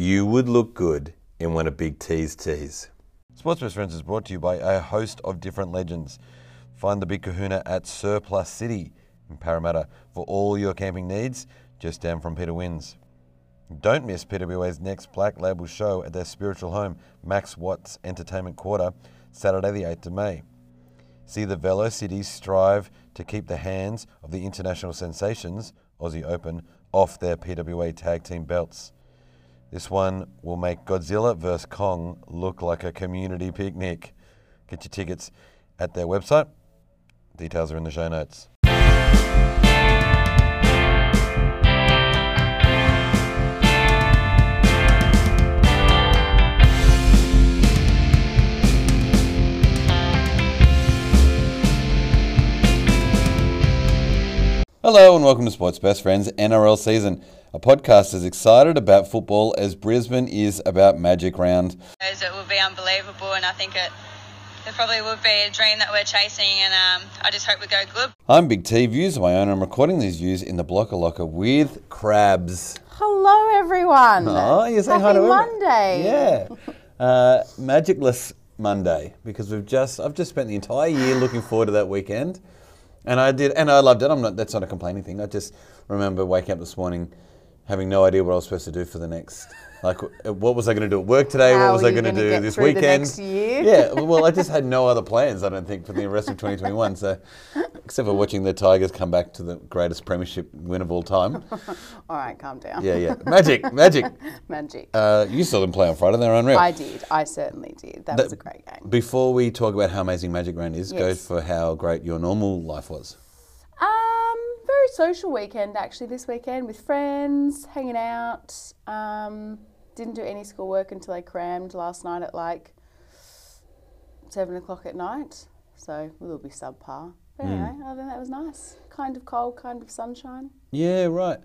you would look good in one of Big T's tees. Sports Friends is brought to you by a host of different legends. Find the Big Kahuna at Surplus City in Parramatta for all your camping needs, just down from Peter Wins. Don't miss PWA's next Black Label show at their spiritual home, Max Watts Entertainment Quarter, Saturday the 8th of May. See the Velo Cities strive to keep the hands of the international sensations, Aussie Open, off their PWA tag team belts. This one will make Godzilla vs. Kong look like a community picnic. Get your tickets at their website. Details are in the show notes. Hello and welcome to Sports Best Friends NRL season, a podcast as excited about football as Brisbane is about Magic Round. It will be unbelievable, and I think it, it probably would be a dream that we're chasing, and um, I just hope we go good. I'm Big T, views of my own. I'm recording these views in the Blocker Locker with Crabs. Hello, everyone. Oh, you're saying hi Happy to everyone. Monday. Yeah. Uh, magicless Monday because we've just I've just spent the entire year looking forward to that weekend, and I did, and I loved it. I'm not. That's not a complaining thing. I just remember waking up this morning, having no idea what I was supposed to do for the next. Like, what was I going to do at work today? How what was I going to do this weekend? next year? Yeah. Well, I just had no other plans. I don't think for the rest of 2021. So, except for watching the Tigers come back to the greatest premiership win of all time. All right, calm down. Yeah, yeah. Magic, magic. Magic. Uh, you saw them play on Friday. They're unreal. I did. I certainly did. That was a great game. Before we talk about how amazing Magic Round is, go for how great your normal life was. Very social weekend actually this weekend with friends, hanging out. Um, didn't do any schoolwork until I crammed last night at like seven o'clock at night. So a little bit subpar. But Hmm. anyway, other than that, it was nice. Kind of cold, kind of sunshine. Yeah, right.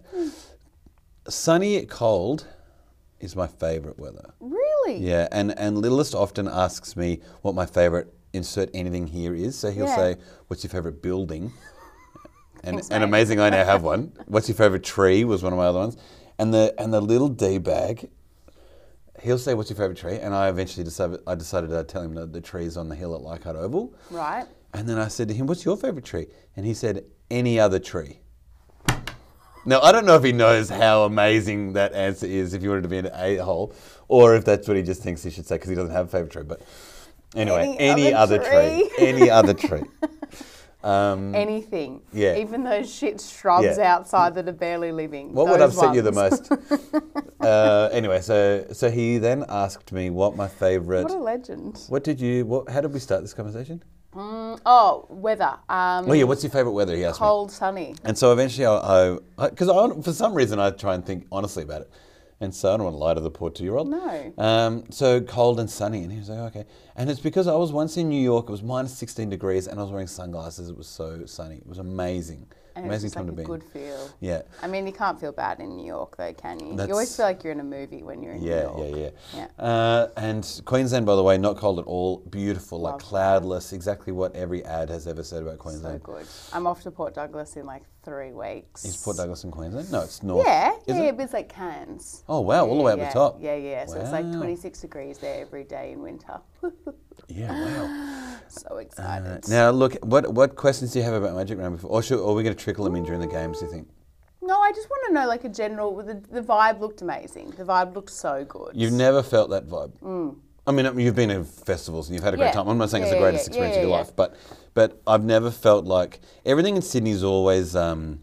Sunny, cold is my favourite weather. Really? Yeah, and, and Littlest often asks me what my favourite insert anything here is. So he'll Yeah. say, What's your favourite building? And, and mate. amazing, I now have one. What's your favourite tree was one of my other ones. And the and the little D bag, he'll say, What's your favourite tree? And I eventually decided I decided to tell him that the tree is on the hill at Leichhardt Oval. Right. And then I said to him, What's your favourite tree? And he said, Any other tree. Now, I don't know if he knows how amazing that answer is if you wanted to be an a hole, or if that's what he just thinks he should say because he doesn't have a favourite tree. But anyway, Any any, other other, tree. tree. any other tree. Um, Anything. Yeah. Even those shit shrubs Yeah. outside that are barely living. what would upset you the most? uh, anyway, so so he then asked me what my favourite. What a legend. What did you? What? How did we start this conversation? Oh, weather. Um, Oh yeah, what's your favourite weather? He asked me. cold, sunny. And so eventually, I, because I, for some reason, I try and think honestly about it. And so I don't want to lie to the poor two year old. No. Um, so cold and sunny. And he was like, okay. And it's because I was once in New York, it was minus 16 degrees, and I was wearing sunglasses. It was so sunny. It was amazing. And amazing time like to a be. good feel. Yeah. I mean, you can't feel bad in New York, though, can you? That's- You always feel like you're in a movie when you're in Yeah, New yeah, York. yeah, Yeah. Uh, and Queensland, by the way, not cold at all. Beautiful, like Love that. cloudless. Exactly what every ad has ever said about Queensland. So good. I'm off to Port Douglas in like three weeks. Is Port Douglas in Queensland? No, it's north. Yeah, yeah, it? but it's like Cairns. Oh wow, all the way up yeah, the top. Yeah, yeah. So it's like 26 degrees there every day in winter. Yeah, wow. so excited. Uh, now, look, what what questions do you have about Magic Round before? Or, should, or are we going to trickle them in during the games, do you think? Mm, no, I just want to know like a general. The, the vibe looked amazing. The vibe looked so good. You've never felt that vibe. Mm. I mean, you've been at festivals and you've had a great. Yeah. time. I'm not saying it's the greatest yeah, experience yeah, of your yeah. life, but but I've never felt like everything in Sydney is always um,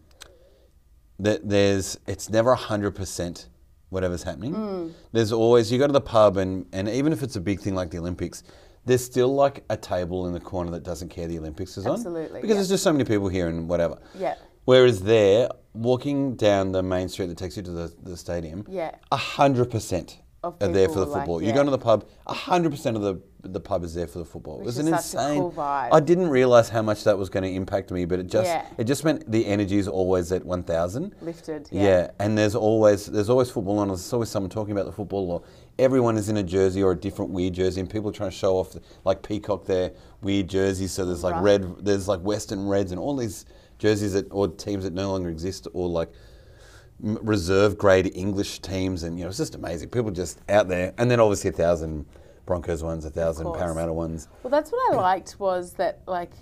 that there's it's never hundred percent whatever's happening. Mm. There's always you go to the pub and and even if it's a big thing like the Olympics. There's still like a table in the corner that doesn't care the Olympics is on. Absolutely, Because yeah. there's just so many people here and whatever. Yeah. Whereas there, walking down the main street that takes you to the, the stadium, Yeah. a hundred percent are there for the people, like, football. you yeah. go to the pub, a hundred percent of the the pub is there for the football. it was an such a insane. cool vibe. I didn't realize how much that was going to impact me, but it just Yeah. it just meant the energy is always at one thousand. Lifted, Yeah. yeah. and there's always there's always football on. There's always someone talking about the football, or everyone is in a jersey or a different weird jersey, and people are trying to show off like peacock their weird jerseys. So there's like Right. red, there's like Western Reds, and all these jerseys that or teams that no longer exist, or like reserve grade English teams, and you know it's just amazing. People just out there, and then obviously a thousand Broncos ones, a thousand. Parramatta ones. Well, that's what I liked was that like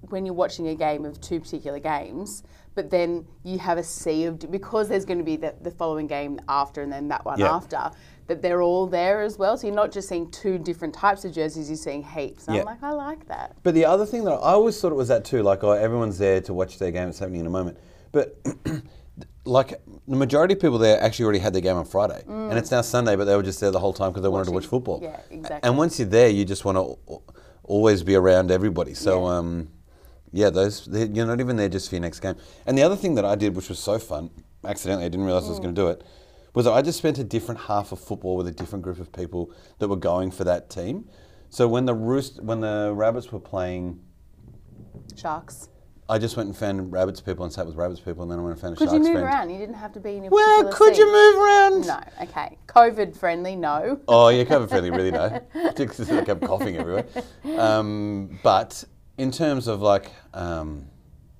when you're watching a game of two particular games, but then you have a sea of because there's going to be the, the following game after and then that one Yeah. after. That they're all there as well, so you're not just seeing two different types of jerseys; you're seeing heaps. And Yeah. I'm like, I like that. But the other thing that I always thought it was that too, like oh, everyone's there to watch their game. It's happening in a moment, but. Like the majority of people there actually already had their game on Friday, and it's now Sunday, but they were just there the whole time because they wanted to watch football. Yeah, exactly. And once you're there, you just want to always be around everybody. So, Yeah. um, yeah, those they- you're not even there just for your next game. And the other thing that I did, which was so fun, accidentally, I didn't realize I was going to do it, was that I just spent a different half of football with a different group of people that were going for that team. So when the roost, when the rabbits were playing, Sharks. I just went and found rabbits people and sat with rabbits people, and then I went and found a Could you sharks move friend. around? You didn't have to be in a Well, could you move around? No. Okay. COVID friendly. No. Oh, yeah, COVID friendly, really no. Just I kept coughing everywhere. Um, but in terms of like, um,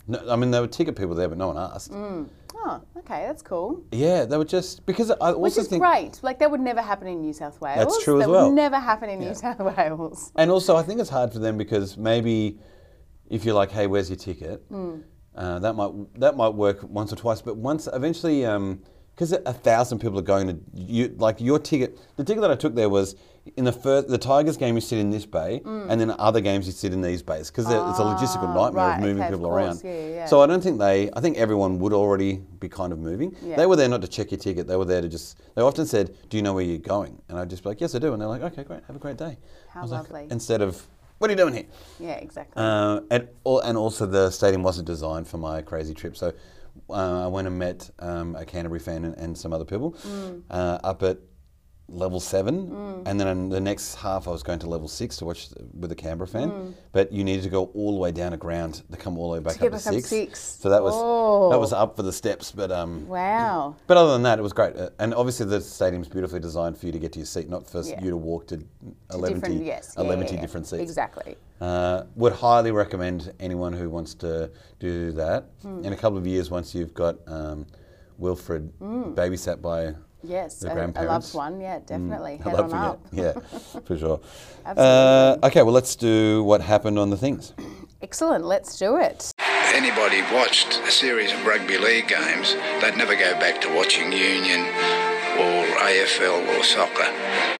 no, I mean, there were ticket people there, but no one asked. Oh, okay. That's cool. Yeah, they were just because I also Which is think, great. Like that would never happen in New South Wales. That's true as that well. would never happen in New South Wales. and also I think it's hard for them because maybe if you're like, hey, where's your ticket? Hmm. Uh, that might that might work once or twice, but once eventually, because a thousand people are going to you, like your ticket. The ticket that I took there was in the first the Tigers game you sit in this bay, and then other games you sit in these bays because it's a logistical nightmare. Ah, right, of moving okay, people course, around. yeah, yeah. So I don't think they. I think everyone would already be kind of moving. Yeah. They were there not to check your ticket. They were there to just. They often said, "Do you know where you're going?" And I'd just be like, "Yes, I do." And they're like, "Okay, great. Have a great day." How was like- lovely. instead of, "What are you doing here?" Yeah, exactly. Uh, and, and also the stadium wasn't designed for my crazy trip. So uh, I went and met um, a Canterbury fan and, and some other people Mm. uh, up at level seven. And then in the next half I was going to level six to watch with a Canberra fan. But you needed to go all the way down to ground to come all the way back get up to back six. six. So that was Oh. that was up for the steps. But um, wow. but other than that, it was great. Uh, And obviously, the stadium's beautifully designed for you to get to your seat, not for Yeah. you to walk to To 11 different, yes. yeah, 11 yeah, yeah. different seats. Exactly. Uh, would highly recommend anyone who wants to do that. Hmm. In a couple of years, once you've got um, Wilfred Hmm. babysat by Yes. the a, a loved one. Yeah, definitely. I'd Head love on up. get- Yeah, for sure. Absolutely. Uh, okay, well, let's do what happened on the things. Excellent. Let's do it. anybody watched a series of rugby league games, they'd never go back to watching Union or AFL or soccer.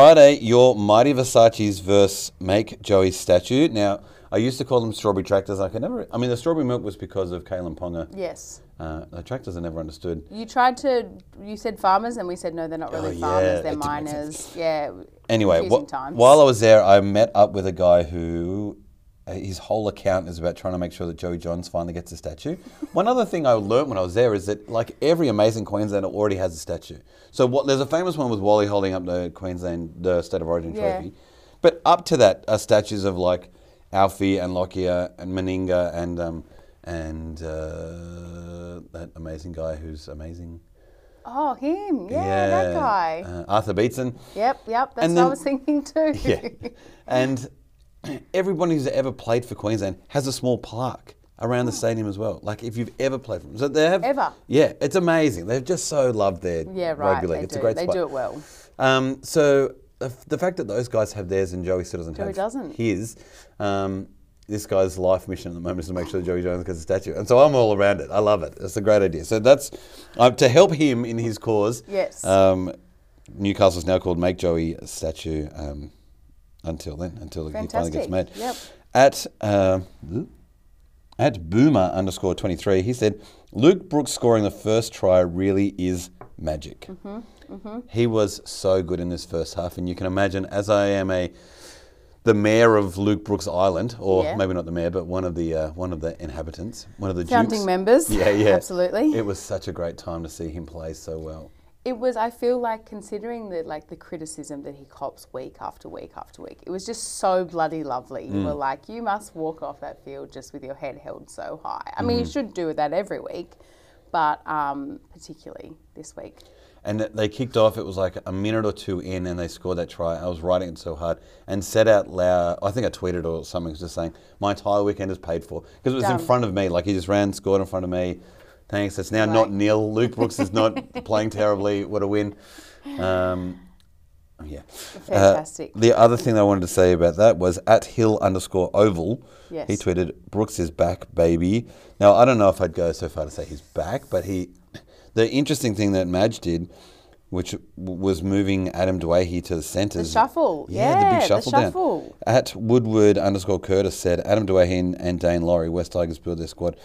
Friday, your Mighty Versace's verse Make Joey's statue. Now, I used to call them strawberry tractors. I could never. I mean, the strawberry milk was because of Kalyn Ponga. Yes. Uh, the tractors I never understood. You tried to. You said farmers, and we said no, they're not really Oh, farmers. it They're miners. Yeah. Anyway, wh- while I was there, I met up with a guy who his whole account is about trying to make sure that Joey Johns finally gets a statue. One other thing I learnt when I was there is that like every amazing Queenslander already has a statue. So what, there's a famous one with Wally holding up the Queensland the State of Origin Yeah. trophy, but up to that are statues of like Alfie and Lockyer and Meninga and um, and uh, that amazing guy who's amazing. Oh, him. Yeah, that guy. uh, Arthur Beetson. yep, yep. That's and what I was thinking too. Yeah. and everybody who's ever played for Queensland has a small plaque around the stadium as well. Like if you've ever played for them. So they have Ever? Yeah, it's amazing. They've just so loved their Yeah, right. rugby league. They it's do. a great they spot. do it well. Um, so the, the fact that those guys have theirs and Joey still doesn't Joey have doesn't. his, um, this guy's life mission at the moment is to make sure Joey Johns gets a statue. And so I'm all around it. I love it. It's a great idea. So that's uh, to help him in his cause. Yes. Um, Newcastle's now called Make Joey a statue um, until then, until he finally gets Fantastic. made. Yep. At uh, at boomer underscore 23, he said, Luke Brooks scoring the first try really is magic. Mm-hmm, He was so good in this first half, and you can imagine, as I am a the mayor of Luke Brooks Island, or Yeah. maybe not the mayor, but one of the uh, one of the inhabitants, one of the Founding members. Yeah, yeah, Absolutely. It was such a great time to see him play so well. It was. I feel like considering the like the criticism that he cops week after week after week, it was just so bloody lovely. You Mm. were like, you must walk off that field just with your head held so high. I mean, you Mm-hmm. should do that every week, but um, particularly this week. And they kicked off. It was like a minute or two in, and they scored that try. I was writing it so hard and said out loud. I think I tweeted or something, just saying my entire weekend is paid for because it was in front of me. Like he just ran, scored in front of me. Thanks. It's now not nil. Luke Brooks is not playing terribly. What a win. Um, yeah. Fantastic. Uh, the other thing I wanted to say about that was at Hill underscore Oval. Yes. He tweeted, "Brooks is back, baby." Now I don't know if I'd go so far to say he's back, but he. The interesting thing that Madge did, which was moving Adam Doueihi to the centres. The shuffle. Yeah, the Yeah, big the shuffle down. shuffle. At Woodward underscore Curtis said, Adam Doueihi and, and Daine Laurie, West Tigers build their squad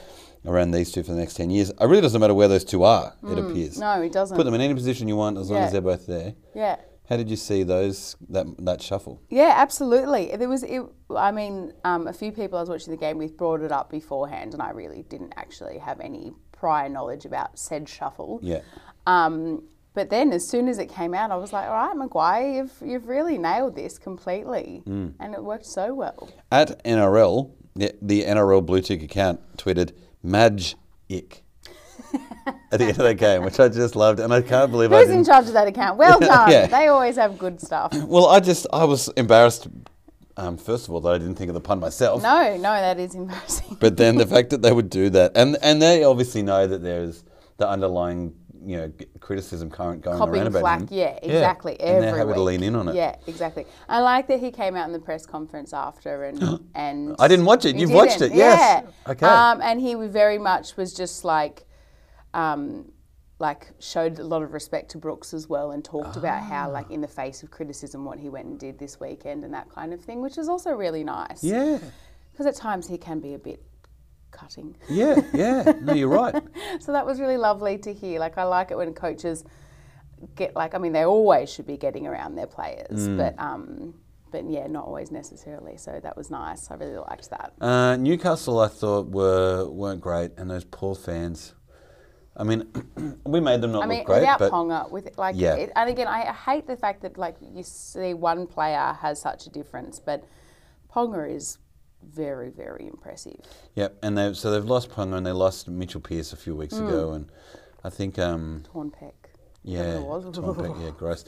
around these two for the next 10 years. It really doesn't matter where those two are, it appears. Mm. No, it doesn't. Put them in any position you want as long as they're both there. Yeah. How did you see those that that shuffle? Yeah, absolutely. There was, it, I mean, um, a few people I was watching the game with brought it up beforehand, and I really didn't actually have any prior knowledge about said shuffle. Yeah. Um, but then, as soon as it came out, I was like, "All right, Maguire, you've you've really nailed this completely," Mm. and it worked so well. At NRL, the, the NRL Blue Tick account tweeted Madge Ick at the end of that game, which I just loved, and I can't believe I Who's in charge of that account? Well done. Yeah. They always have good stuff. Well, I just I was embarrassed. Um, first of all, that I didn't think of the pun myself. No, no, that is embarrassing. But then the fact that they would do that, and and they obviously know that there's the underlying you know criticism current going around about flack, him. yeah, exactly. and Every they're happy to lean in on it. Yeah, exactly. I like that he came out in the press conference after and and I didn't watch it. You You've watched it, yes. Yeah. Okay. Um, and he very much was just like, um, like showed a lot of respect to Brooks as well, and talked about how like in the face of criticism, what he went and did this weekend and that kind of thing, which is also really nice. Yeah, Because at times he can be a bit cutting. yeah, yeah. No, you're right. So that was really lovely to hear. Like I like it when coaches get like I mean they always should be getting around their players, Mm. but um but yeah, not always necessarily. So that was nice. I really liked that. Uh, Newcastle, I thought were weren't great, and those poor fans. I mean, we made them not I mean, look great, without but Ponga, with like, Yeah. it, and again, I, I hate the fact that like you see one player has such a difference, but Ponga is very, very impressive. Yep, and they so they've lost Ponga and they lost Mitchell Pearce a few weeks ago, and I think um, Hornpeck. yeah, it was. Tom Peck, yeah, gross.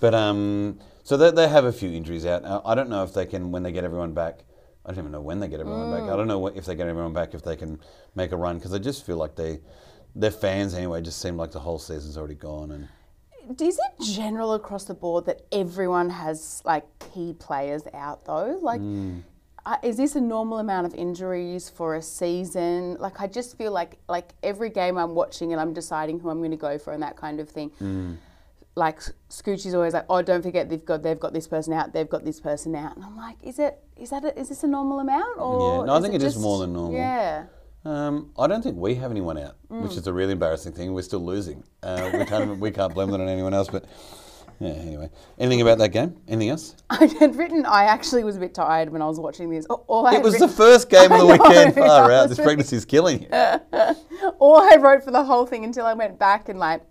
But um, so they, they have a few injuries out. Uh, I don't know if they can when they get everyone back. I don't even know when they get everyone back. I don't know what, if they get everyone back if they can make a run because I just feel like they, their fans anyway, just seem like the whole season's already gone and. Is it general across the board that everyone has like key players out though? Like, uh, is this a normal amount of injuries for a season? Like, I just feel like like every game I'm watching and I'm deciding who I'm going to go for and that kind of thing. Like Scoochie's always like, oh, don't forget they've got they've got this person out, they've got this person out, and I'm like, is it is that a, is this a normal amount or? no, I think it is more than normal. Yeah. Um, I don't think we have anyone out, Mm. which is a really embarrassing thing. We're still losing. Uh, we can't we can't blame that on anyone else. But yeah, anyway, anything about that game? Anything else? I had written. I actually was a bit tired when I was watching this. All I It was the first game of the know, weekend. Far out. This pregnancy's killing you. all I wrote for the whole thing until I went back and like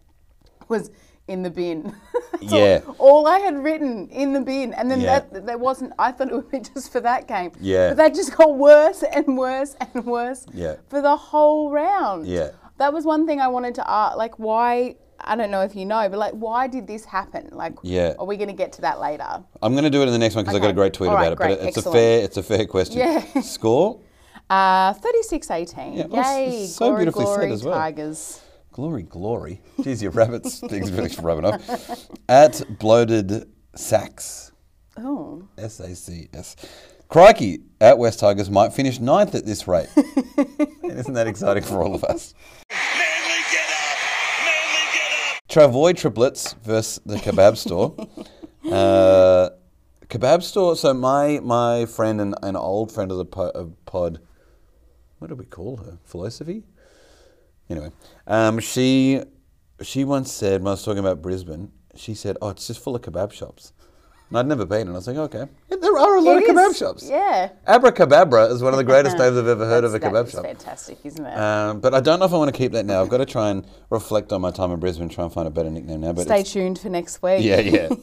was in the bin. That's all- Yeah. All, I had written in the bin, and then Yeah. that there wasn't. I thought it would be just for that game. Yeah. But that just got worse and worse and worse. Yeah. For the whole round. Yeah. That was one thing I wanted to ask. Like, why? I don't know if you know, but like, why did this happen? Like, Yeah. are we going to get to that later? I'm going to do it in the next one because I got a great tweet right, about it. great, But it's excellent. a fair, it's a fair question. Yeah. Score. Uh, 36-18. Yeah, Yay! so glory, beautifully said as well. Tigers. Glory, glory. Jeez, your rabbits things really rubbing off. At bloated sacks. Oh. S A C S. Crikey, at West Tigers might finish ninth at this rate. Isn't that exciting for all of us? Travoy triplets versus the kebab store. Uh, kebab store. So my my friend and an old friend of the po- of pod. What do we call her? Philosophy. Anyway, um, she she once said when I was talking about Brisbane, she said, "Oh, it's just full of kebab shops." And I'd never been, and I was like, "Okay, Yeah, there are a lot It of kebab is, shops." Yeah. Abracababra is one of the greatest names I've ever heard of a kebab shop. fantastic, isn't it? Um, but I don't know if I want to keep that now. I've got to try and reflect on my time in Brisbane, try and find a better nickname now. But Stay tuned for next week. yeah, yeah.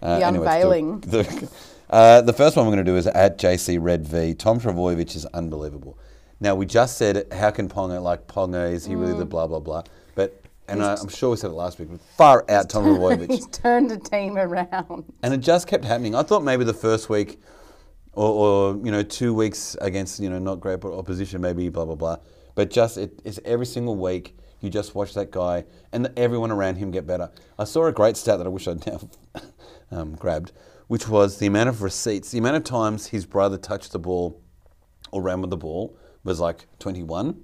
Uh, The anyway, unveiling. The, uh, the first one we're going to do is at JC Red V. Tom Trbojevic is unbelievable. Now we just said how can Ponga like Ponga is he really the Mm. blah blah blah, but and I, I'm sure we said it last week, but far out Tom Trbojevic. He's turned a team around. and it just kept happening. I thought maybe the first week, or, or you know, two weeks against you know not great opposition, maybe blah blah blah. But just it, it's every single week. You just watch that guy and everyone around him get better. I saw a great stat that I wish I'd now um, grabbed, which was the amount of receipts, the amount of times his brother touched the ball or ran with the ball was like 21.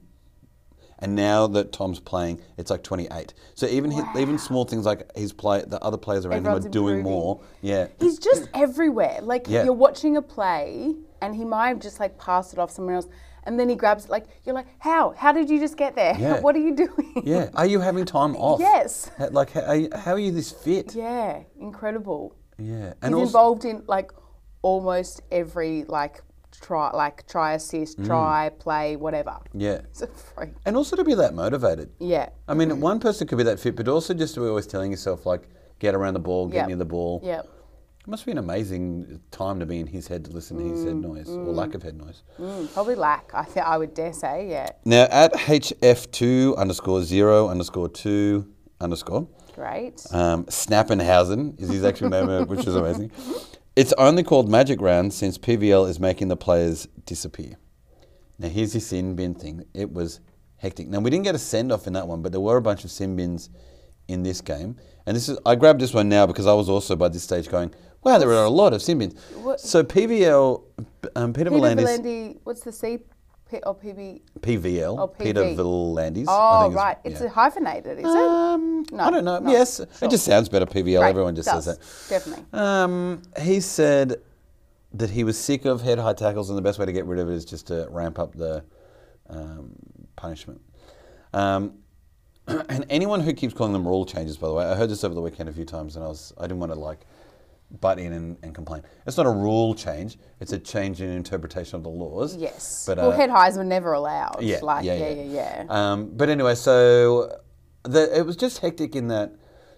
And now that Tom's playing, it's like 28. So even hi- even small things like his play, the other players around Everyone's him are doing improving. more. Yeah, He's just everywhere. Like Yeah. you're watching a play, and he might have just like passed it off somewhere else, and then he grabs it. Like you're like, how? How did you just get there? Yeah. what are you doing? yeah. Are you having time off? Yes. Like how are you, how are you this fit? Yeah, incredible. Yeah, and He's involved in like almost every like try, like try assist, Mm. try play, whatever. yeah, It's a freak. and also to be that motivated. Yeah. I mean, one person could be that fit, but also just to be always telling yourself like, get around the ball, get Yep. near the ball. Yeah. It must be an amazing time to be in his head to listen to his head noise or lack of head noise. Mm, probably lack. I think I would dare say. Yeah. Now at HF2 underscore zero underscore two underscore. Great. Um, Snappenhausen is his actual name, uh, which is amazing. It's only called Magic Round since PVL is making the players disappear. Now, here's the sin bin thing. It was hectic. Now, we didn't get a send off in that one, but there were a bunch of sin bins in this game. And this is I grabbed this one now because I was also by this stage going, wow, there are a lot of sin bins. What- So PVL, um, Peter, Peter V'landys, what's the C? P, or PB? PVL, Oh, Peter PV. I Oh, right. It's yeah. hyphenated, is Um, No, I don't know. no, yes, sure. it just sounds better. PVL. Right, Everyone just says does, that. definitely. Um, he said that he was sick of head high tackles, and the best way to get rid of it is just to ramp up the um, punishment. Um, and anyone who keeps calling them rule changes, by the way, I heard this over the weekend a few times, and I was I didn't want to like butt in and, and complain. It's not a rule change; it's a change in interpretation of the laws. Yes. But well, uh, head highs were never allowed. yeah, Like, yeah, yeah, yeah. yeah, yeah. Um, but anyway, so the, it was just hectic in that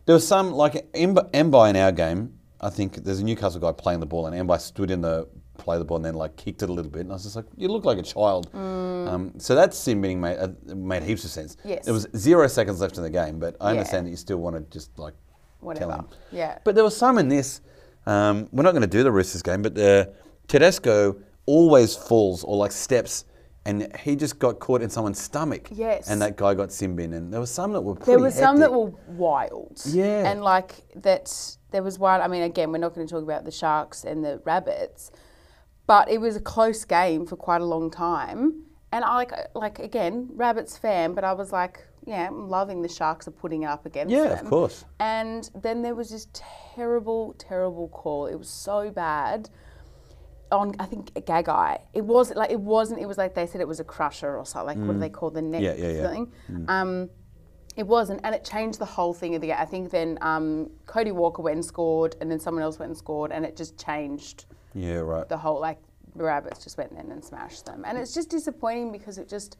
there was some like Mb- Mbye in our game. I think there's a Newcastle guy playing the ball, and Mbye stood in the play the ball and then like kicked it a little bit, and I was just like, "You look like a child." Um, so that sim being made uh, made heaps of sense. Mm. Yes. There was zero seconds left in the game, but I Yeah. understand that you still want to just like Whatever. tell him. Yeah. But there was some in this. Um, we're not going to do the Roosters game, but the Tedesco always falls or like steps, and he just got caught in someone's stomach. Yes. And that guy got Simbin, and there was some that were pretty There were some that were wild. Yeah. And like that, there was one. I mean, again, we're not going to talk about the sharks and the rabbits, but it was a close game for quite a long time. And I like, like again, rabbits fan, but I was like, yeah, I'm loving the sharks are putting it up against Yeah, them. of course. And then there was this terrible, terrible call. It was so bad. On I think a Gagai. It was like it wasn't. It was like they said it was a crusher or something. Like what do they call the neck Mm. Yeah, yeah, yeah. thing? Um, it wasn't, and it changed the whole thing of the game. I think then um, Cody Walker went and scored, and then someone else went and scored, and it just changed Yeah, right. the whole like the rabbits just went in and smashed them, and it's just disappointing because it just.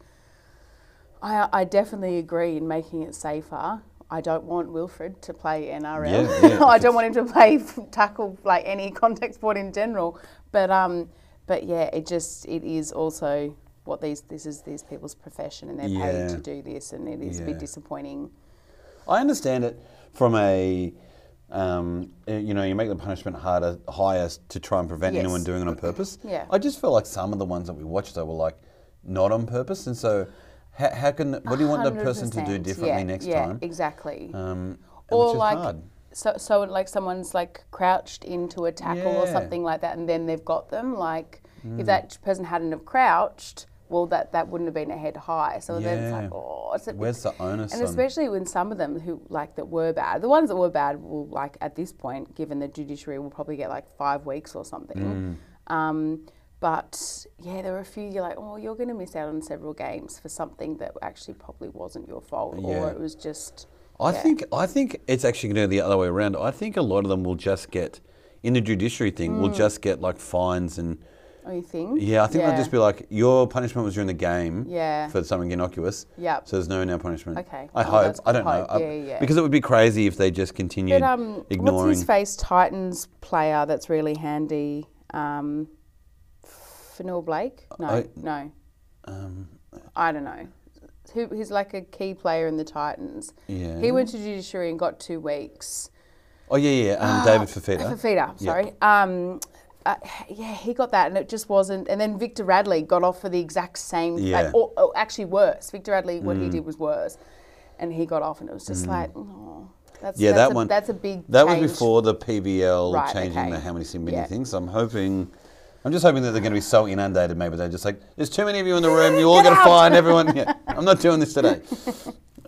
I, I definitely agree in making it safer. I don't want Wilfred to play NRL. Yeah, yeah. I don't want him to play tackle like any contact sport in general. But um, but yeah, it just it is also what these this is these people's profession and they're Yeah. paid to do this, and it is a bit disappointing. I understand it from a, um, uh, you know, you make the punishment harder, higher to try and prevent Yes. anyone doing it on purpose. Yeah. I just feel like some of the ones that we watched though were like not on purpose, and so how, how can what do you want the person to do differently yeah, next yeah, time? exactly. Um, or like hard. so so like someone's like crouched into a tackle or something like that and then they've got them like Mm. if that person hadn't have crouched well that that wouldn't have been a head high so then it's like oh it's a bit- Where's the onus and on- especially when some of them who like that were bad the ones that were bad will like at this point given the judiciary will probably get like five weeks or something Mm. um, but yeah, there were a few you're like, oh, you're going to miss out on several games for something that actually probably wasn't your fault, Yeah. or it was just. I yeah. think I think it's actually going to be the other way around. I think a lot of them will just get in the judiciary thing. Will Mm. just get like fines and Oh, you think? yeah. I think they'll just be like, your punishment was during the game. Yeah. For something innocuous. Yep. So there's no now punishment. Okay. I Oh, hope. I don't hope. know. I- Yeah, yeah. Because it would be crazy if they just continued But um, ignoring. what's his face Titans player that's really handy? Um, Fanil Blake? No, I- no. Um, I don't know. who, who's like a key player in the Titans. Yeah. He went to judiciary and got two weeks. Oh yeah, yeah. Um, David Fafita. Fafita, sorry. Um, uh, yeah, he got that, and it just wasn't. And then Victor Radley got off for the exact same, Yeah. like, or, or actually worse. Victor Radley, what Mm. he did was worse, and he got off, and it was just like, oh, that's Yeah, that's that a, one. That's a big. That change. was before the PVL Right, changing okay. the how many sim bidding Yeah. things. So I'm hoping. I'm just hoping that they're going to be so inundated. Maybe they're just like, there's too many of you in the room. You all got to find everyone. Yeah, I'm not doing this today.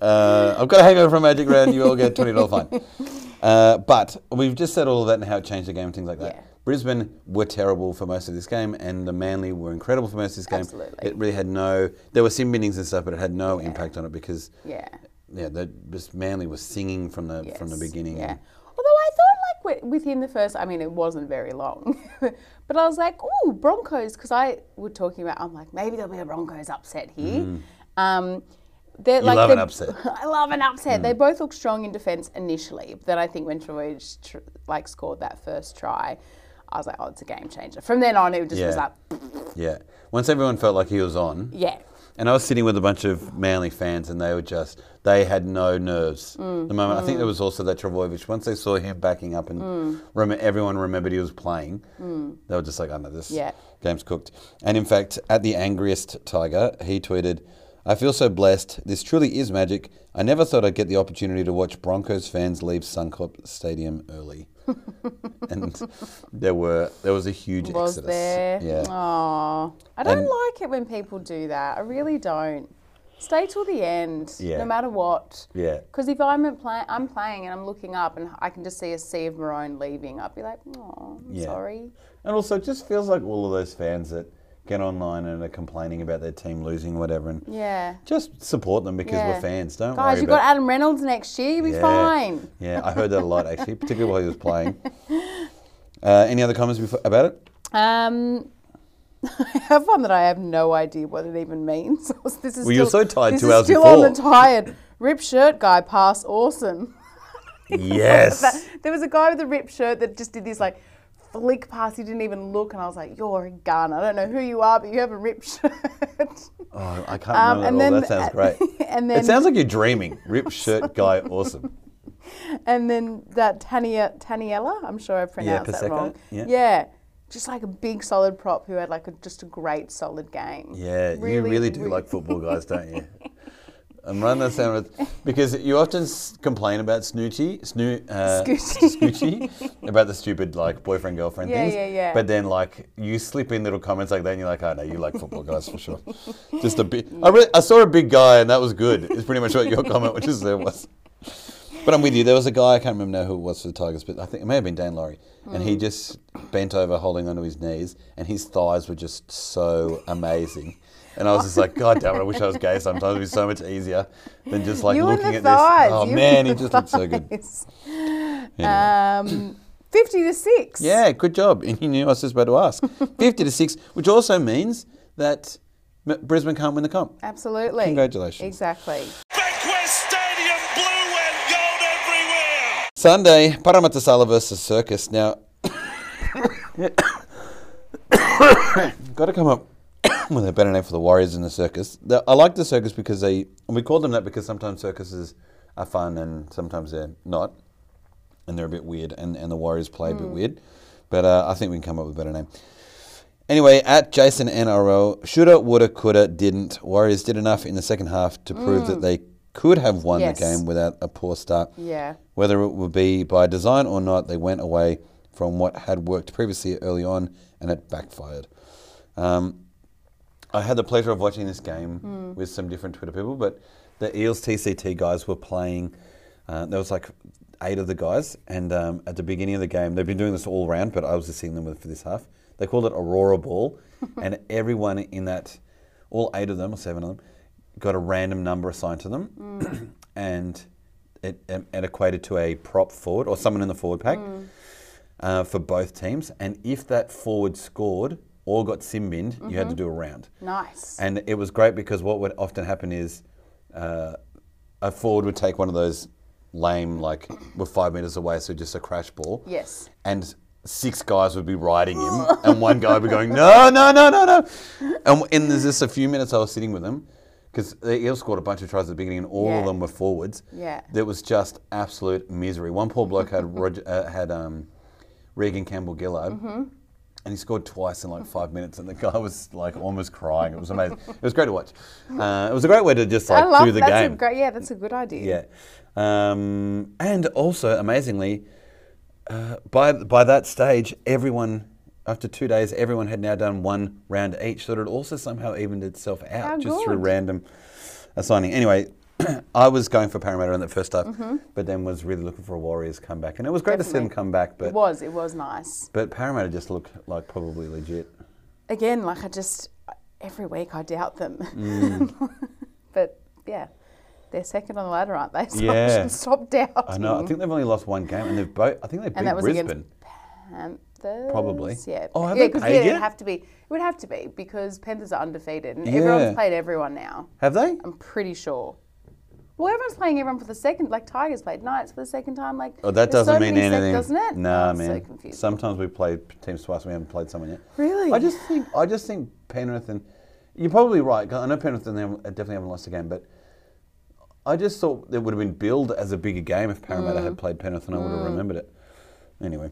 Uh, I've got a hangover from Magic Round. You all get twenty dollar fine. Uh, but we've just said all of that and how it changed the game and things like that. Yeah. Brisbane were terrible for most of this game, and the Manly were incredible for most of this game. Absolutely. It really had no. There were sim biddings and stuff, but it had no impact on it because Yeah. yeah, the just Manly was singing from the from the beginning. Yeah. Although I thought like within the first, I mean, it wasn't very long, but I was like, ooh, Broncos, because I were talking about, I'm like, maybe there'll be a Broncos upset here. Um, they're Mm. You like love an upset. I love an upset. They both look strong in defence initially. But then I think when Troy tr- like scored that first try, I was like, oh, it's a game changer. From then on, it just was Yeah. like, Yeah. Once everyone felt like he was on, yeah, and I was sitting with a bunch of Manly fans, and they were just they had no nerves. Mm. The moment I think there was also that Trbojevic. Once they saw him backing up, and rem- everyone remembered he was playing, they were just like, "Oh no, this Mm. Yeah. game's cooked." And in fact, at the angriest Tiger, he tweeted. I feel so blessed. This truly is magic. I never thought I'd get the opportunity to watch Broncos fans leave Suncorp Stadium early. and there were there was a huge was exodus. there? Yeah. Aw. I don't And- like it when people do that. I really don't. Stay till the end, Yeah. no matter what. Yeah. Because if I'm play- I'm playing and I'm looking up and I can just see a sea of maroon leaving, I'd be like, oh, I'm Yeah. sorry. And also, it just feels like all of those fans that get online and are complaining about their team losing, or whatever, and Yeah. just support them because Yeah. we're fans. Don't worry. Guys, you've got Adam Reynolds next year. You'll be Yeah. fine. Yeah, I heard that a lot actually, particularly while he was playing. Uh, any other comments before, about it? Um, I have one that I have no idea what it even means. this is Well, you're still- so tired this two is hours still on the tired. Rip shirt guy pass awesome. Yes. There was a guy with a ripped shirt that just did this like flick pass. He didn't even look, and I was like, "You're a gun. I don't know who you are, but you have a ripped shirt." Oh, I can't Um, remember and that all. then- That sounds great. and then it sounds like you're dreaming. Rip shirt guy, awesome. and then that Tania Taniela, I'm sure I pronounced that Paseka, wrong. yeah. Just like a big solid prop who had like a, just a great solid game. Yeah, you really do like football guys, don't you? I'm running that sound with because you often s- complain about snooty, Snoo, uh, Scoochie. About the stupid like boyfriend girlfriend Yeah, things. yeah, yeah. But then like you slip in little comments like that, and you're like, oh no, you like football guys for sure. Just a bit. I, re- I saw a big guy, and that was good. It's pretty much what your comment, which is there was. But I'm with you. There was a guy I can't remember now who it was for the Tigers, but I think it may have been Dan Laurie, and he just bent over, holding onto his knees, and his thighs were just so amazing. And I was just like, God damn it! I wish I was gay. Sometimes it'd be so much easier than just like you looking at thighs. this. Oh you man, he just looked so good. thighs. Um, fifty to six. Yeah, good job. And you knew I was just about to ask. Fifty to six, which also means that Brisbane can't win the comp. absolutely. Congratulations. Exactly. Sunday, Parramatta Sala versus Circus. Now, got to come up with a better name for the Warriors in the Circus. The- I like the Circus because they, and we call them that because sometimes circuses are fun and sometimes they're not, and they're a bit weird, and, and the Warriors play a bit weird. But uh, I think we can come up with a better name. Anyway, at Jason NRL, shoulda, woulda, coulda, didn't. Warriors did enough in the second half to prove that they could have won Yes. the game without a poor start. Yeah. Whether it would be by design or not, they went away from what had worked previously early on and it backfired. Um, I had the pleasure of watching this game with some different Twitter people, but the Eels TCT guys were playing. Uh, there was like eight of the guys, and um, at the beginning of the game, they've been doing this all round, but I was just seeing them with, for this half. They called it Aurora Ball, and everyone in that, all eight of them or seven of them, got a random number assigned to them, and it, it, equated to a prop forward or someone in the forward pack uh, for both teams. And if that forward scored or got sim binned, you had to do a round. Nice. And it was great because what would often happen is uh, a forward would take one of those lame, like we're five meters away, so just a crash ball. Yes. And six guys would be riding him, and one guy would be going, no, no, no, no, no. And in there's just a few minutes I was sitting with them because the Eels scored a bunch of tries at the beginning, and all Yeah. of them were forwards. Yeah. There was just absolute misery. One poor bloke had Roger, uh, had um, Reagan Campbell Gillard. Mm-hmm. And he scored twice in like five minutes, and the guy was like almost crying. It was amazing. It was great to watch. Uh, it was a great way to just like love do the that's game. A great, yeah, that's a good idea. Yeah, um, and also amazingly, uh, by by that stage, everyone after two days, everyone had now done one round each, so it also somehow evened itself out How just through random assigning. Anyway, I was going for Parramatta in that first half, Mm-hmm. but then was really looking for a Warriors comeback, and it was great to see them come back. But It was, it was nice. but Parramatta just looked like probably legit. Again, like I just every week I doubt them, Mm. but yeah, they're second on the ladder, aren't they? So I Yeah. should stop doubting. I know. I think they've only lost one game, and they've both. I think they beat and that was Brisbane. against Panthers. Probably. Yeah. Oh, have yeah, they 'cause, played yeah, it'd have to be. It would have to be because Panthers are undefeated, and Yeah. everyone's played everyone now. Have they? I'm pretty sure. Well, everyone's playing everyone for the second. Like Tigers played Knights for the second time. Like Oh, that doesn't so mean many sec- anything, doesn't it? Nah, Oh, man. So. Sometimes we play teams twice. And we haven't played someone yet. Really? I just think I just think Penrith and you're probably right. I know Penrith definitely haven't lost a game, but I just thought it would have been billed as a bigger game if Parramatta Mm. had played Penrith, and I would have remembered it. Anyway,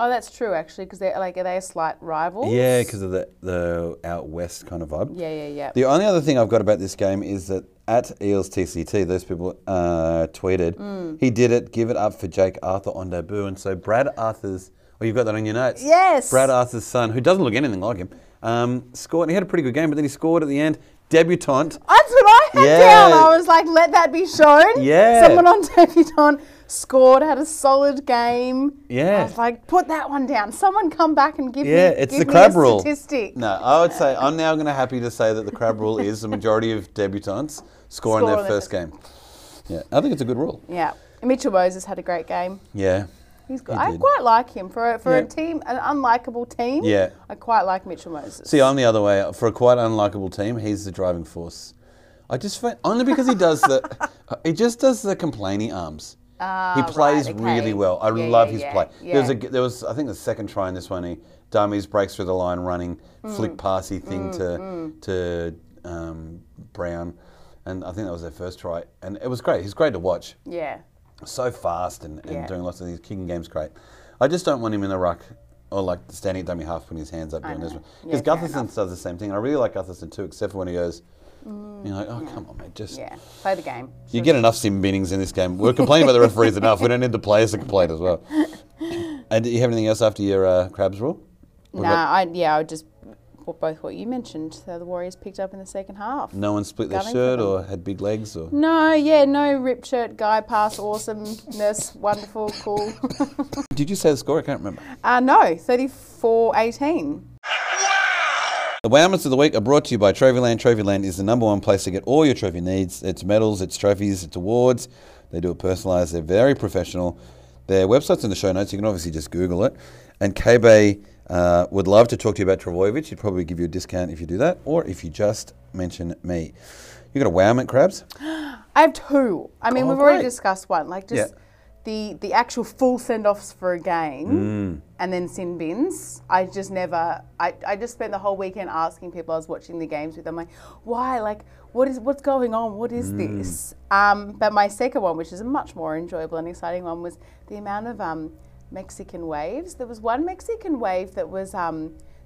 Oh, that's true actually, because they're like, are they a slight rival? yeah, because of the the out west kind of vibe. Yeah, yeah, yeah. The only other thing I've got about this game is that at Eels TCT, those people uh, tweeted, Mm. he did it, give it up for Jake Arthur on debut. And so Brad Arthur's, oh, you've got that on your notes? Yes. Brad Arthur's son, who doesn't look anything like him, um, scored, and he had a pretty good game, but then he scored at the end. debutante. That's what I had Yeah. down. I was like, let that be shown. Yeah. Someone on debutant scored, had a solid game. Yeah. I was like, put that one down. Someone come back and give Yeah, me, it's give the me crab a rule. statistic. No, I would say I'm now going to happy to say that the crab rule is the majority of debutants scoring Score their their first first game. Yeah, I think it's a good rule. Yeah. Mitchell Moses had a great game. Yeah. He's good. He I quite like him for a, for Yeah. a team, an unlikable team. Yeah. I quite like Mitchell Moses. See, I'm the other way. For a quite unlikable team, he's the driving force. I just find only because he does the, he just does the complaining arms. He Ah, plays right, really well. I Yeah, love yeah, his yeah, play. There was a, there was I think the second try in this one. He dummies breaks through the line, running Mm. flick passy thing to to um, Brown, and I think that was their first try. And it was great. He's great to watch. yeah. So fast and, and doing lots of these kicking games. Great. I just don't want him in the ruck. Or like standing at dummy half, putting his hands up doing this one. Because Gutherson does the same thing. I really like Gutherson too, except for when he goes, you're like, oh, come on, mate. Just Mm. Yeah. Play the game. you get enough sim binnings in this game. We're complaining about the referees enough. We don't need the players to complain as well. And do you have anything else after your uh, crabs rule? No, Nah, I, yeah, I would just both what you mentioned. So the Warriors picked up in the second half. no one split their shirt or had big legs or No, yeah, no ripped shirt guy pass awesomeness, wonderful, cool. did you say the score? I can't remember. uh, no, 34-18. The Wowmans of the Week are brought to you by Trophyland. Trophyland is the number one place to get all your trophy needs. It's medals, it's trophies, it's awards. They do it personalised. They're very professional. Their website's in the show notes. You can obviously just Google it. And K-Bay uh, would love to talk to you about Trbojevic. He'd probably give you a discount if you do that, or if you just mention me. You got a Wowman crabs? I have two. I mean, Oh, we've already discussed one. Like just Yeah. The the actual full send offs for a game Mm. and then sin bins. I just never. I, I just spent the whole weekend asking people I was watching the games with. I'm like, why? Like, what is what's going on? What is Mm. this? Um, but my second one, which is a much more enjoyable and exciting one, was the amount of um, Mexican waves. There was one Mexican wave that was um,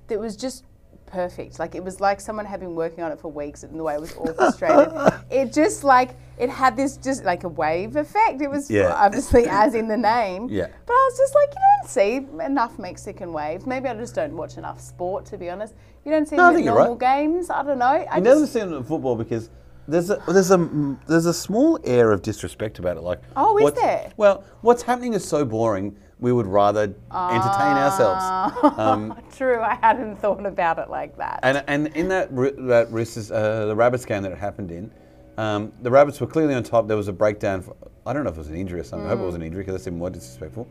that was just perfect. Like it was like someone had been working on it for weeks and the way it was orchestrated. it just like it had this just like a wave effect. It was Yeah. obviously as in the name. Yeah. But I was just like, you don't see enough Mexican waves. Maybe I just don't watch enough sport to be honest. You don't see No, them at normal right. games. I don't know. I You just, never see it in football because there's a there's a there's a small air of disrespect about it. Like, Oh, is there? Well, what's happening is so boring. We would rather entertain ourselves. Um, True, I hadn't thought about it like that. and and in that that Roosters uh, the Rabbits game that it happened in, um, the Rabbits were clearly on top. There was a breakdown. For, I don't know if it was an injury or something. I hope it was an injury because that's even more disrespectful.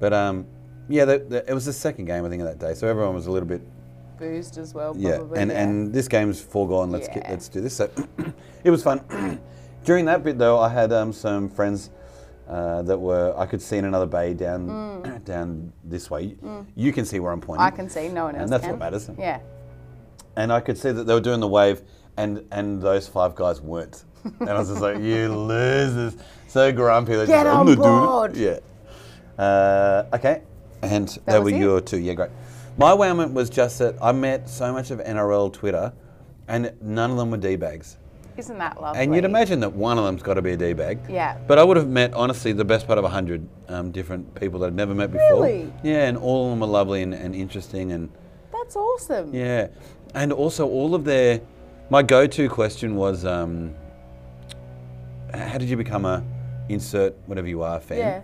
But um, yeah, the, the, it was the second game I think of that day, so everyone was a little bit Boozed as well, yeah, and yeah. and this game's foregone. Let's get, let's do this. So it was fun. During that bit though, I had um, some friends uh, that were I could see in another bay down down this way. You can see where I'm pointing. Mm. I can see, no one else and that's can. what matters. Yeah. And I could see that they were doing the wave, and and those five guys weren't. And I was just like, you losers, so grumpy. They're Get just like, on "I'm not board. Yeah. Uh, okay, and that, were was it? your two. Yeah, great. My wowment was just that I met so much of NRL Twitter, and none of them were d bags. Isn't that lovely? And you'd imagine that one of them's got to be a D bag. Yeah. But I would have met, honestly, the best part of 100 um, different people that I'd never met before. Really? Yeah, and all of them are lovely and, and interesting. And That's awesome. yeah. And also, all of their. My go to question was um, how did you become a insert whatever you are fan? Yeah.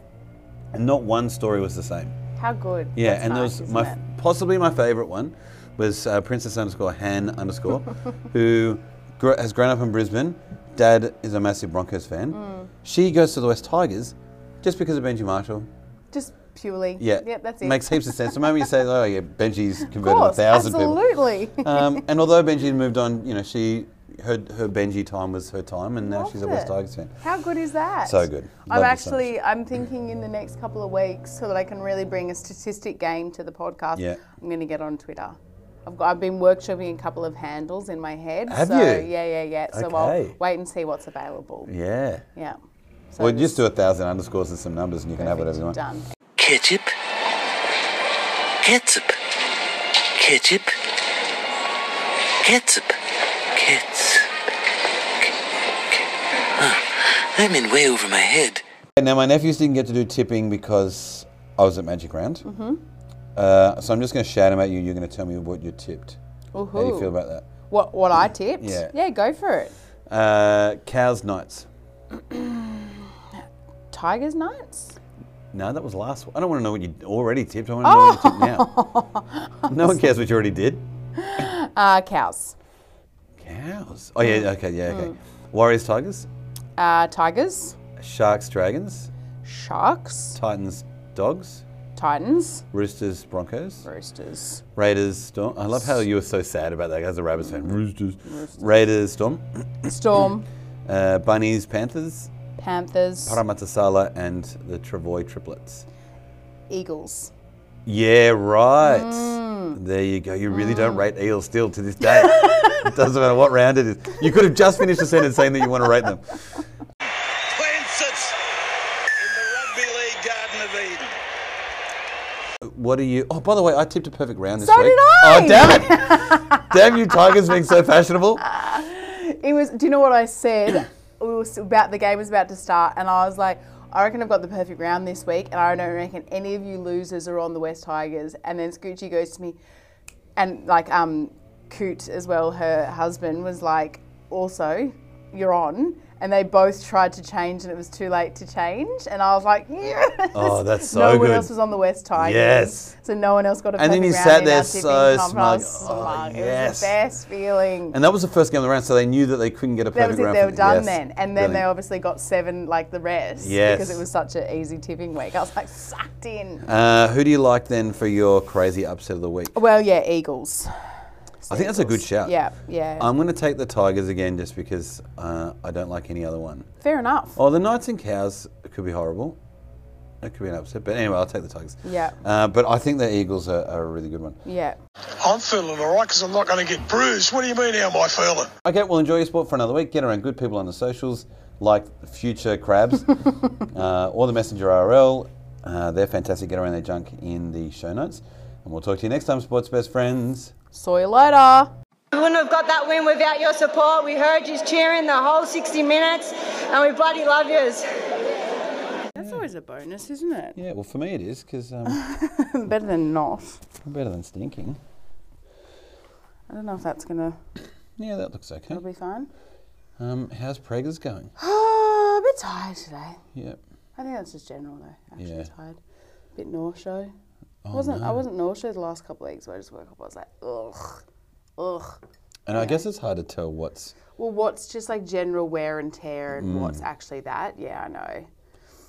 And not one story was the same. How good. Yeah, That's and there was my it? possibly my favourite one was uh, Princess underscore Han underscore, who has grown up in Brisbane. Dad is a massive Broncos fan. Mm. She goes to the West Tigers just because of Benji Marshall. Just purely. Yeah, Yep, that's it. Makes heaps of sense. The moment you say, "Oh yeah, Benji's converted course, a thousand people," absolutely. um, and although Benji moved on, you know, she her her Benji time was her time, and now she's a Loved West. Tigers fan. How good is that? So good. I'm Loved it so actually, I'm thinking in the next couple of weeks so that I can really bring a statistic game to the podcast. Yeah. I'm going to get on Twitter. I've got, I've been workshopping a couple of handles in my head. Have so, you? Yeah, yeah, yeah. So Okay. I'll wait and see what's available. Yeah. Yeah. So Well, this- just do a thousand underscores and some numbers, and you can have whatever you want. Done. Ketchup. Ketchup. Ketchup. Ketchup. Ketchup. Huh. I'm in way over my head. Now, my nephews didn't get to do tipping because I was at Magic Round. Mm-hmm. Uh, so I'm just going to shout them at you. You're going to tell me what you tipped. How do you feel about that? What, what I tipped? Yeah. Yeah, go for it. Uh, cows Knights. Tigers Knights? No, that was last. one. I don't want to know what you already tipped. I want to know what you tipped now. no one cares what you already did. Uh, cows. Cows. Oh yeah. Okay. Yeah. Okay. Warriors Tigers. Uh, tigers. Sharks Dragons. Sharks. Titans Dogs. Titans. Roosters Broncos. Roosters. Raiders Storm. I love how you were so sad about that as a Rabbits fan. Roosters. Raiders Storm. Storm. Uh, Bunnies Panthers. Panthers. Parramatasala and the Travoy triplets. Eagles. Yeah, right. Mm. There you go. You really don't rate eels still to this day. it doesn't matter what round it is. You could have just finished a sentence saying that you want to rate them. Plants it in the Rugby League Garden of Eden. What are you? Oh, by the way, I tipped a perfect round this So week. did I. Oh, damn it! damn you, Tigers, being so fashionable. It was. Do you know what I said? we were about the game was about to start, and I was like, I reckon I've got the perfect round this week, and I don't reckon any of you losers are on the West Tigers. And then Scoochie goes to me, and like um, Coot as well, her husband was like, also, you're on. And they both tried to change, and it was too late to change. And I was like, yes. Oh, that's so No one good. else was on the West Tigers. Yes. So no one else got a And then you round sat in there our so tipping comp. I was smug. Oh, smug. It yes. was the best feeling. And that was the first game of the round, so they knew that they couldn't get a That perfect was it. round. They for were the- done yes. then, and then they Brilliant. obviously got seven like the rest. Yes. Because it was such an easy tipping week. I was like sucked in. Uh, who do you like then for your crazy upset of the week? Well, yeah, Eagles. I think that's a good shout. Yeah, yeah. I'm going to take the Tigers again just because uh, I don't like any other one. Fair enough. Oh, the Knights and Cows could be horrible. It could be an upset, but anyway, I'll take the Tigers. Yeah. Uh, but I think the Eagles are, are a really good one. Yeah. I'm feeling all right because I'm not going to get bruised. What do you mean, how am I feeling? Okay, well, enjoy your sport for another week. Get around good people on the socials, like Future Crabs uh, or the Messenger RL. Uh, they're fantastic. Get around their junk in the show notes. And we'll talk to you next time, sports best friends. Saw you later. We wouldn't have got that win without your support. We heard you cheering the whole 60 minutes, and we bloody love yous. That's always a bonus, isn't it? Yeah, well, for me it is because um, Better than not. Better than stinking. I don't know if that's gonna Yeah, that looks okay. it'll be fine. Um, how's Preggers going? a bit tired today. Yep. I think that's just general though. Actually Yeah. tired. bit nauseous. Oh, wasn't I wasn't nauseous the last couple of weeks. But I just woke up. I was like, ugh, ugh. And I guess it's hard to tell what's. Well, what's just like general wear and tear, and Mm. what's actually that? Yeah, I know.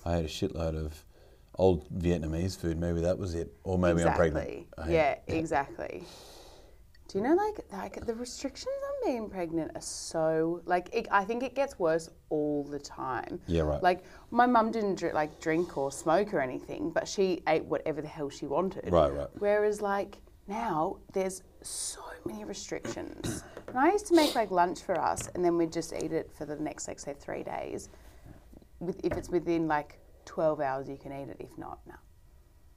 I had a shitload of old Vietnamese food. Maybe that was it, or maybe I'm pregnant. exactly. I had- Yeah, exactly. Do you know like like the restrictions on being pregnant are so like it, I think it gets worse all the time. Yeah, right. Like my mum didn't dr- like drink or smoke or anything, but she ate whatever the hell she wanted. Right, right. Whereas like Now there's so many restrictions. And I used to make like lunch for us, and then we'd just eat it for the next like say three days. With if it's within like twelve hours, you can eat it. If not, no.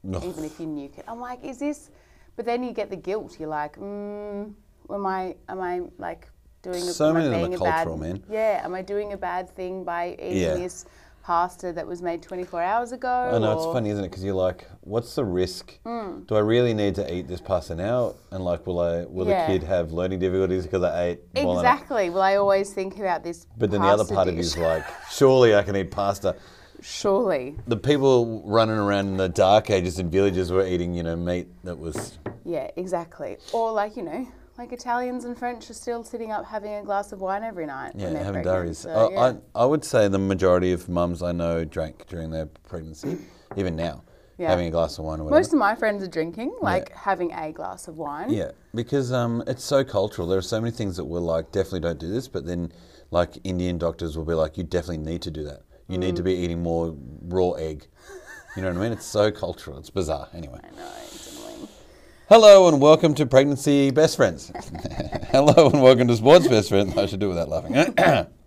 No. Even if you nuke it, I'm like, is this? But then you get the guilt. You're like, mm, am I? Am I like doing? So a, many of them are a bad- cultural, man. Yeah. Am I doing a bad thing by eating Yeah. this pasta that was made 24 hours ago? I know it's funny, isn't it? Because you're like, what's the risk? Mm. Do I really need to eat this pasta now? And like, will I? Will Yeah. the kid have learning difficulties because I ate? Exactly. Well, I always think about this. But then the other part of you is like, surely I can eat pasta. surely, The people running around in the dark ages in villages were eating, you know, meat that was. yeah, exactly. Or like you know, like Italians and French are still sitting up having a glass of wine every night. Yeah, having diaries. so, yeah. I, I would say the majority of mums I know drank during their pregnancy, even now, Yeah. having a glass of wine or whatever. Most of my friends are drinking, like having a glass of wine. Yeah, because um, it's so cultural. There are so many things that we're like, definitely don't do this, but then like Indian doctors will be like, you definitely need to do that. You need Mm. to be eating more raw egg. You know what I mean? It's so cultural. It's bizarre. Anyway. I know, it's annoying. Hello and welcome to Pregnancy Best Friends. Hello and welcome to Sports Best Friends. I should do without laughing.